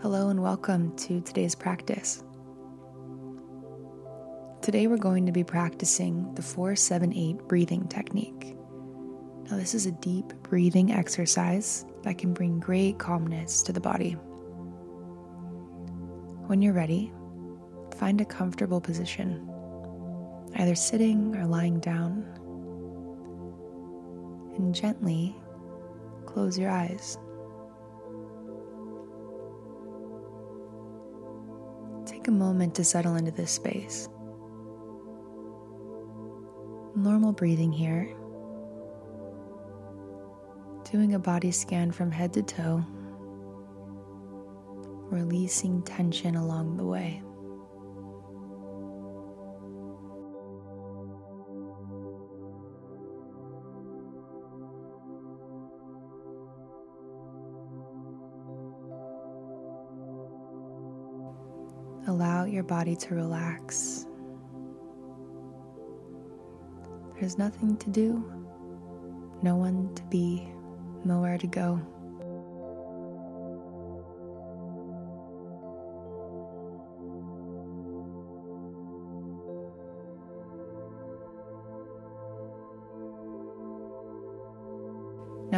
Hello and welcome to today's practice. Today we're going to be practicing the 478 breathing technique. Now, this is a deep breathing exercise that can bring great calmness to the body. When you're ready, find a comfortable position, either sitting or lying down, and gently close your eyes. A moment to settle into this space. Normal breathing here. Doing a body scan from head to toe, releasing tension along the way. Allow your body to relax. There's nothing to do, no one to be, nowhere to go.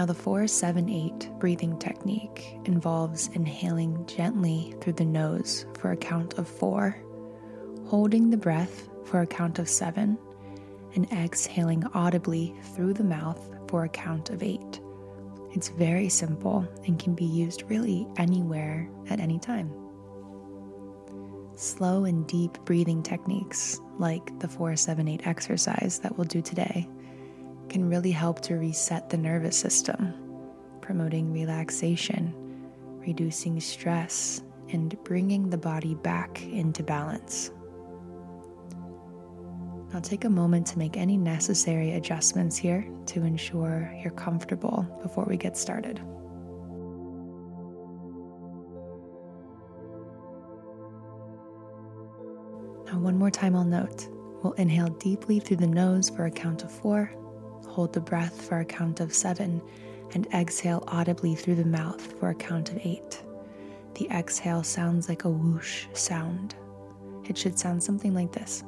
Now, the 478 breathing technique involves inhaling gently through the nose for a count of four, holding the breath for a count of seven, and exhaling audibly through the mouth for a count of eight. It's very simple and can be used really anywhere at any time. Slow and deep breathing techniques, like the 478 exercise that we'll do today, can really help to reset the nervous system, promoting relaxation, reducing stress, and bringing the body back into balance. Now, take a moment to make any necessary adjustments here to ensure you're comfortable before we get started. Now, one more time, I'll note we'll inhale deeply through the nose for a count of four hold the breath for a count of seven, and exhale audibly through the mouth for a count of eight. The exhale sounds like a whoosh sound. It should sound something like this.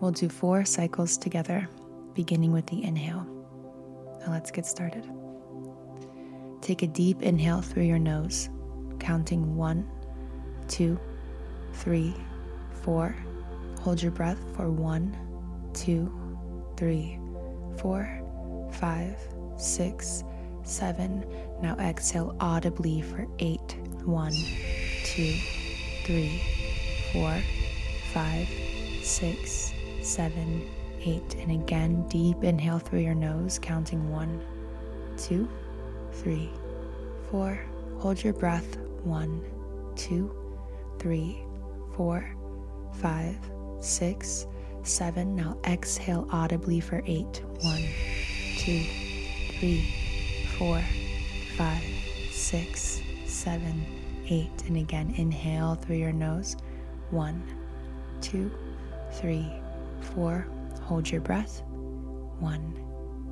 We'll do four cycles together, beginning with the inhale. Now let's get started. Take a deep inhale through your nose counting one, two, three, four. Hold your breath for one, two, three, four, five, six, seven. Now exhale audibly for eight. One, two, three, four, five, six, seven, eight. And again, deep inhale through your nose, counting one, two, three, four. Hold your breath one, two, three, four, five, six, seven. Now exhale audibly for eight. One, two, three, four, five, six, seven, eight. And again, inhale through your nose. One, two, three, four. Hold your breath. One,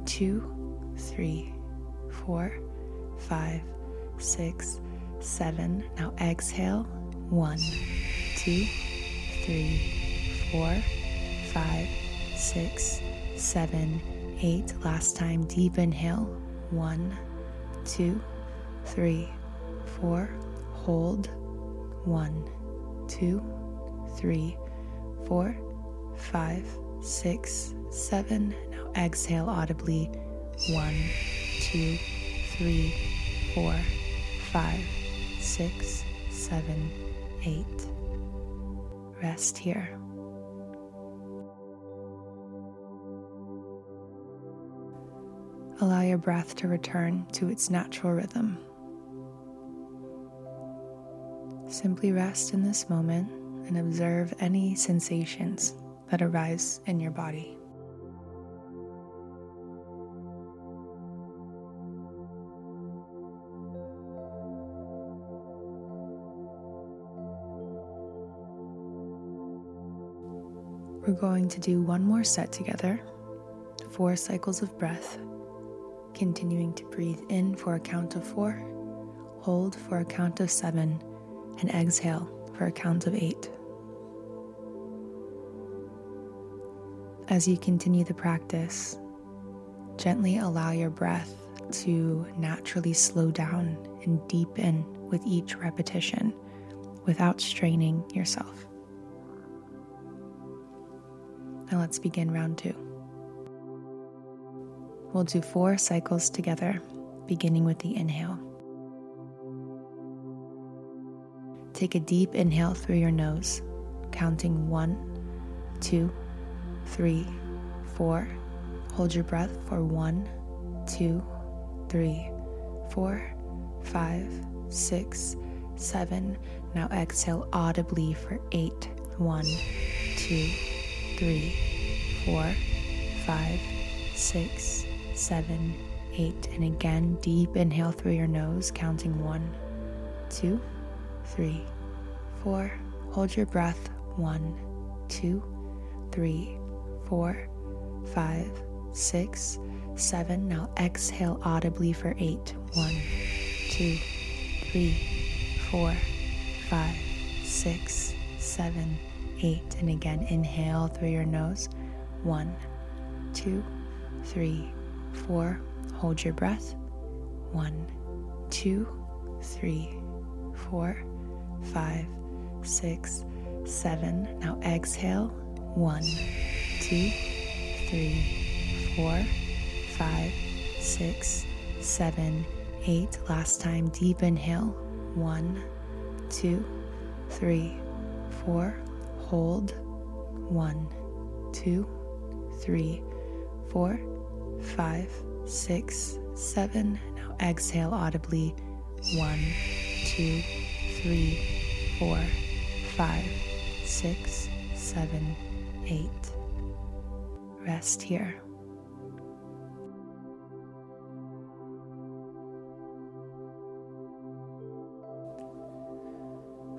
two, three, four, five, six, seven. Now exhale. One, two, three, four, five, six, seven, eight. Last time, deep inhale. One, two, three, four. Hold. One, two, three, four, five, six, seven. Now exhale audibly. One, two, three, four, five six, seven, eight. Rest here. Allow your breath to return to its natural rhythm. Simply rest in this moment and observe any sensations that arise in your body. We're going to do one more set together, four cycles of breath, continuing to breathe in for a count of four, hold for a count of seven, and exhale for a count of eight. As you continue the practice, gently allow your breath to naturally slow down and deepen with each repetition without straining yourself. Now let's begin round two. We'll do four cycles together, beginning with the inhale. Take a deep inhale through your nose, counting one, two, three, four. Hold your breath for one, two, three, four, five, six, seven. Now exhale audibly for eight. One, two, three, four, five, six, seven, eight. And again, deep inhale through your nose, counting one, two, three, four. Hold your breath. One, two, three, four, five, six, seven. Now exhale audibly for eight. One, two, three, four, five, six, seven, eight. And again, inhale through your nose. One, two, three, four. Hold your breath. One, two, three, four, five, six, seven. Now exhale. One, two, three, four, five, six, seven, eight. Last time, deep inhale. One, two, three, four. Hold. One, two, three, four, five, six, seven. Now exhale audibly. One, two, three, four, five, six, seven, eight. Rest here.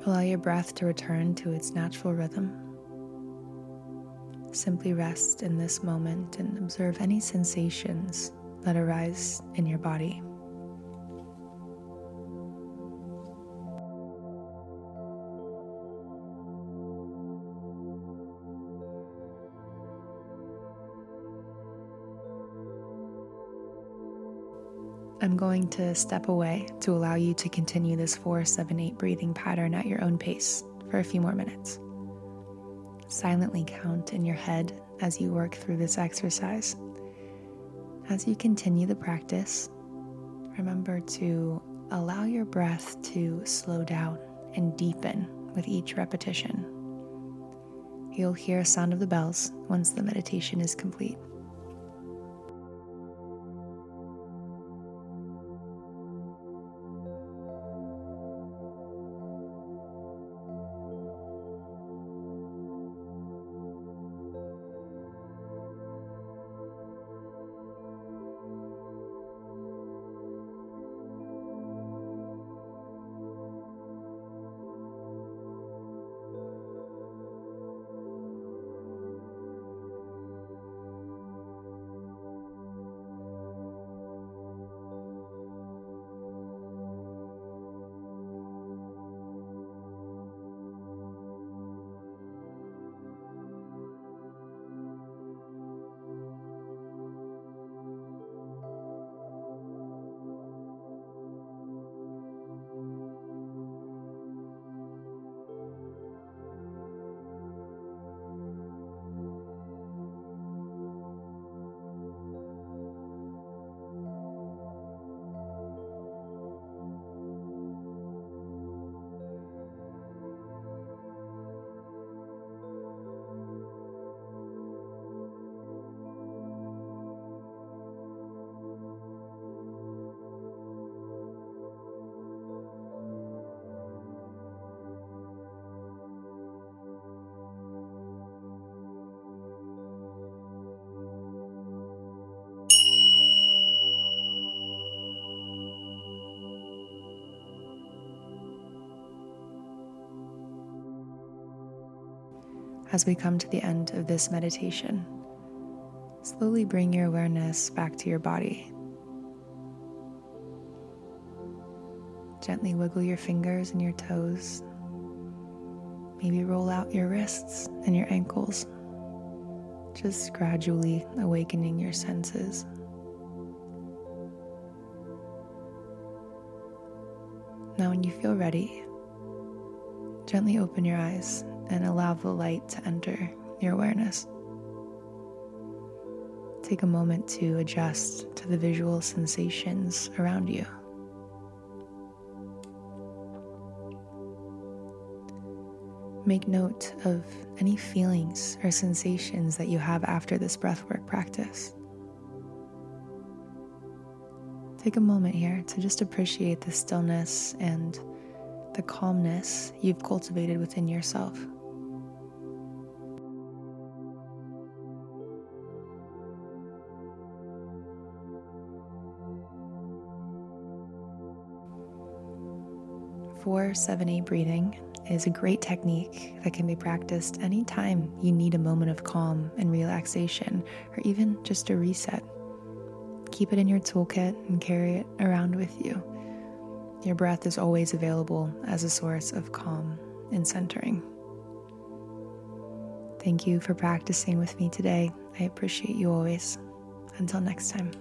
Allow your breath to return to its natural rhythm. Simply rest in this moment and observe any sensations that arise in your body. I'm going to step away to allow you to continue this 478 breathing pattern at your own pace for a few more minutes. Silently count in your head as you work through this exercise. As you continue the practice, remember to allow your breath to slow down and deepen with each repetition. You'll hear a sound of the bells once the meditation is complete. As we come to the end of this meditation, slowly bring your awareness back to your body. Gently wiggle your fingers and your toes. Maybe roll out your wrists and your ankles, just gradually awakening your senses. Now, when you feel ready, gently open your eyes and allow the light to enter your awareness. Take a moment to adjust to the visual sensations around you. Make note of any feelings or sensations that you have after this breathwork practice. Take a moment here to just appreciate the stillness and the calmness you've cultivated within yourself. Four seven eight breathing is a great technique that can be practiced anytime you need a moment of calm and relaxation, or even just a reset. Keep it in your toolkit and carry it around with you. Your breath is always available as a source of calm and centering. Thank you for practicing with me today. I appreciate you always. Until next time.